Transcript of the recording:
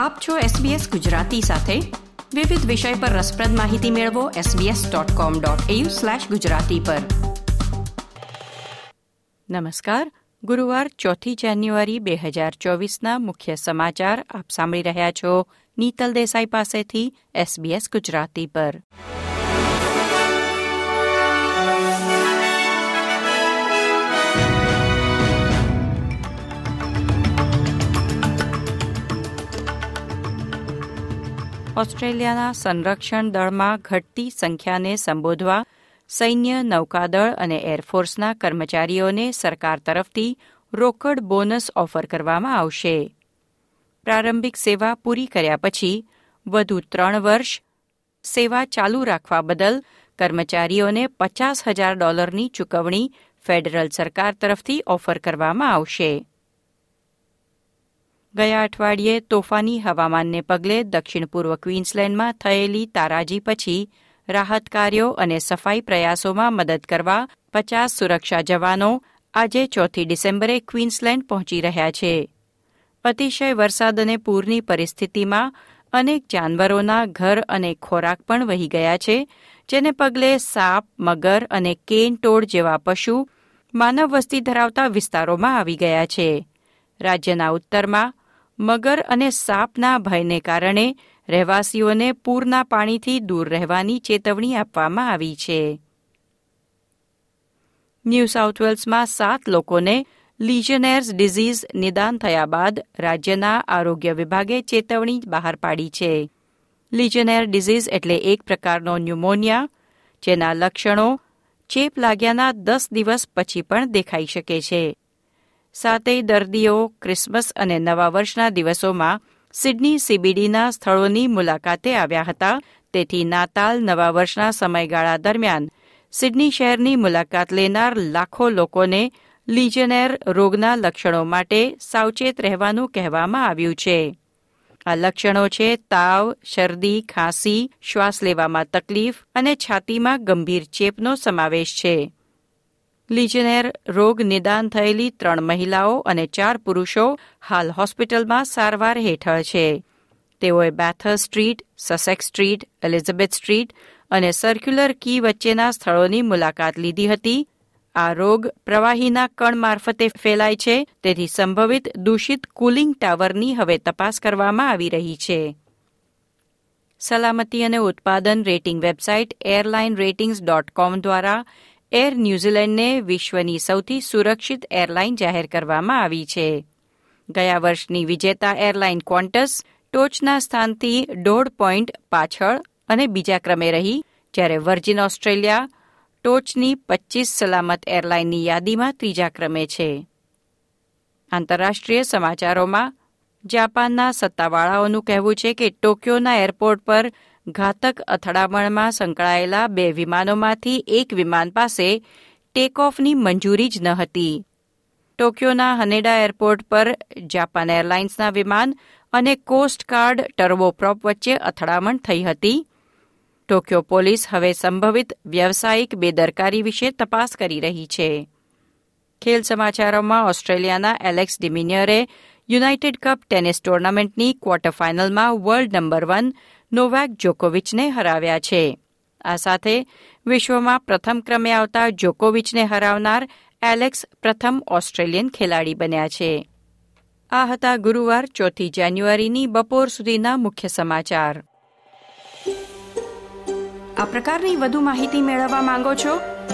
આપ છો SBS ગુજરાતી સાથે. વિવિધ વિષય પર રસપ્રદ માહિતી મેળવો sbs.com.au/gujarati પર. નમસ્કાર. ગુરુવાર ચોથી જાન્યુઆરી બે હજાર ચોવીસના મુખ્ય સમાચાર આપ સાંભળી રહ્યા છો નીતલ દેસાઈ પાસેથી SBS ગુજરાતી પર. ઓસ્ટ્રેલિયાના સંરક્ષણ દળમાં ઘટતી સંખ્યાને સંબોધવા સૈન્ય, નૌકાદળ અને એરફોર્સના કર્મચારીઓને સરકાર તરફથી રોકડ બોનસ ઓફર કરવામાં આવશે. પ્રારંભિક સેવા પૂરી કર્યા પછી વધુ ત્રણ વર્ષ સેવા ચાલુ રાખવા બદલ કર્મચારીઓને પચાસ હજાર ડોલરની ચૂકવણી ફેડરલ સરકાર તરફથી ઓફર કરવામાં આવશે. ગયા અઠવાડિયે તોફાની હવામાનને પગલે દક્ષિણ પૂર્વ ક્વીન્સલેન્ડમાં થયેલી તારાજી પછી રાહત કાર્યો અને સફાઈ પ્રયાસોમાં મદદ કરવા પચાસ સુરક્ષા જવાનો આજે ચોથી ડિસેમ્બરે ક્વીન્સલેન્ડ પહોંચી રહ્યા છે. અતિશય વરસાદ અને પૂરની પરિસ્થિતિમાં અનેક જાનવરોના ઘર અને ખોરાક પણ વહી ગયા છે, જેને પગલે સાપ, મગર અને કેન ટોળ જેવા પશુ માનવ વસ્તી ધરાવતા વિસ્તારોમાં આવી ગયા છે. રાજ્યના ઉત્તરમાં મગર અને સાપના ભયને કારણે રહેવાસીઓને પૂરના પાણીથી દૂર રહેવાની ચેતવણી આપવામાં આવી છે. ન્યૂ સાઉથ વેલ્સમાં સાત લોકોને લીજનેર્સ ડિઝીઝ નિદાન થયા બાદ રાજ્યના આરોગ્ય વિભાગે ચેતવણી બહાર પાડી છે. લીજનેર ડિઝીઝ એટલે એક પ્રકારનો ન્યુમોનિયા, જેના લક્ષણો ચેપ લાગ્યાના દસ દિવસ પછી પણ દેખાઈ શકે છે. સાતેય દર્દીઓ ક્રિસમસ અને નવા વર્ષના દિવસોમાં સિડની સીબીડીના સ્થળોની મુલાકાતે આવ્યા હતા. તેથી નાતાલ નવા વર્ષના સમયગાળા દરમિયાન સિડની શહેરની મુલાકાત લેનાર લાખો લોકોને લીજનેર રોગના લક્ષણો માટે સાવચેત રહેવાનું કહેવામાં આવ્યું છે. આ લક્ષણો છે તાવ, શરદી, ખાંસી, શ્વાસ લેવામાં તકલીફ અને છાતીમાં ગંભીર ચેપનો સમાવેશ છે. લીજનેર રોગ નિદાન થયેલી ત્રણ મહિલાઓ અને ચાર પુરુષો હાલ હોસ્પિટલમાં સારવાર હેઠળ છે. તેઓએ Bathurst street, Sussex street, Elizabeth street અને સર્ક્યુલર કી વચ્ચેના સ્થળોની મુલાકાત લીધી હતી. આ રોગ પ્રવાહીના કણ મારફતે ફેલાય છે, તેથી સંભવિત દૂષિત કુલિંગ ટાવરની હવે તપાસ કરવામાં આવી રહી છે. સલામતી અને ઉત્પાદન rating website airline ratings dot com દ્વારા એર ન્યૂઝીલેન્ડને વિશ્વની સૌથી સુરક્ષિત એરલાઇન જાહેર કરવામાં આવી છે. ગયા વર્ષની વિજેતા એરલાઇન ક્વોન્ટસ ટોચના સ્થાનથી દોઢ પોઈન્ટ પાછળ અને બીજા ક્રમે રહી, જ્યારે વર્જિન ઓસ્ટ્રેલિયા ટોચની પચ્ચીસ સલામત એરલાઇનની યાદીમાં ત્રીજા ક્રમે છે. આંતરરાષ્ટ્રીય સમાચારોમાં જાપાનના સત્તાવાળાઓનું કહેવું છે કે ટોક્યોના એરપોર્ટ પર ઘાતક અથડામણમાં સંકળાયેલા બે વિમાનોમાંથી એક વિમાન પાસે ટેકઓફની મંજૂરી જ ન હતી. ટોક્યોના હનેડા એરપોર્ટ પર જાપાન એરલાઇન્સના વિમાન અને કોસ્ટ ગાર્ડ ટર્બોપ્રોપ વચ્ચે અથડામણ થઈ હતી. ટોક્યો પોલીસ હવે સંભવિત વ્યવસાયિક બેદરકારી વિશે તપાસ કરી રહી છે. ખેલ સમાચારોમાં ઓસ્ટ્રેલિયાના એલેક્સ ડિમિનિયરે યુનાઇટેડ કપ ટેનિસ ટુર્નામેન્ટની ક્વાર્ટર ફાઇનલમાં વર્લ્ડ નંબર વન નોવાક જોકોવિચને હરાવ્યા છે. આ સાથે વિશ્વમાં પ્રથમ ક્રમે આવતા જોકોવિચને હરાવનાર એલેક્સ પ્રથમ ઓસ્ટ્રેલિયન ખેલાડી બન્યા છે. આ હતા ગુરુવાર ચોથી જાન્યુઆરીની બપોર સુધીના મુખ્ય સમાચાર. આ પ્રકારની વધુ માહિતી મેળવવા માંગો છો?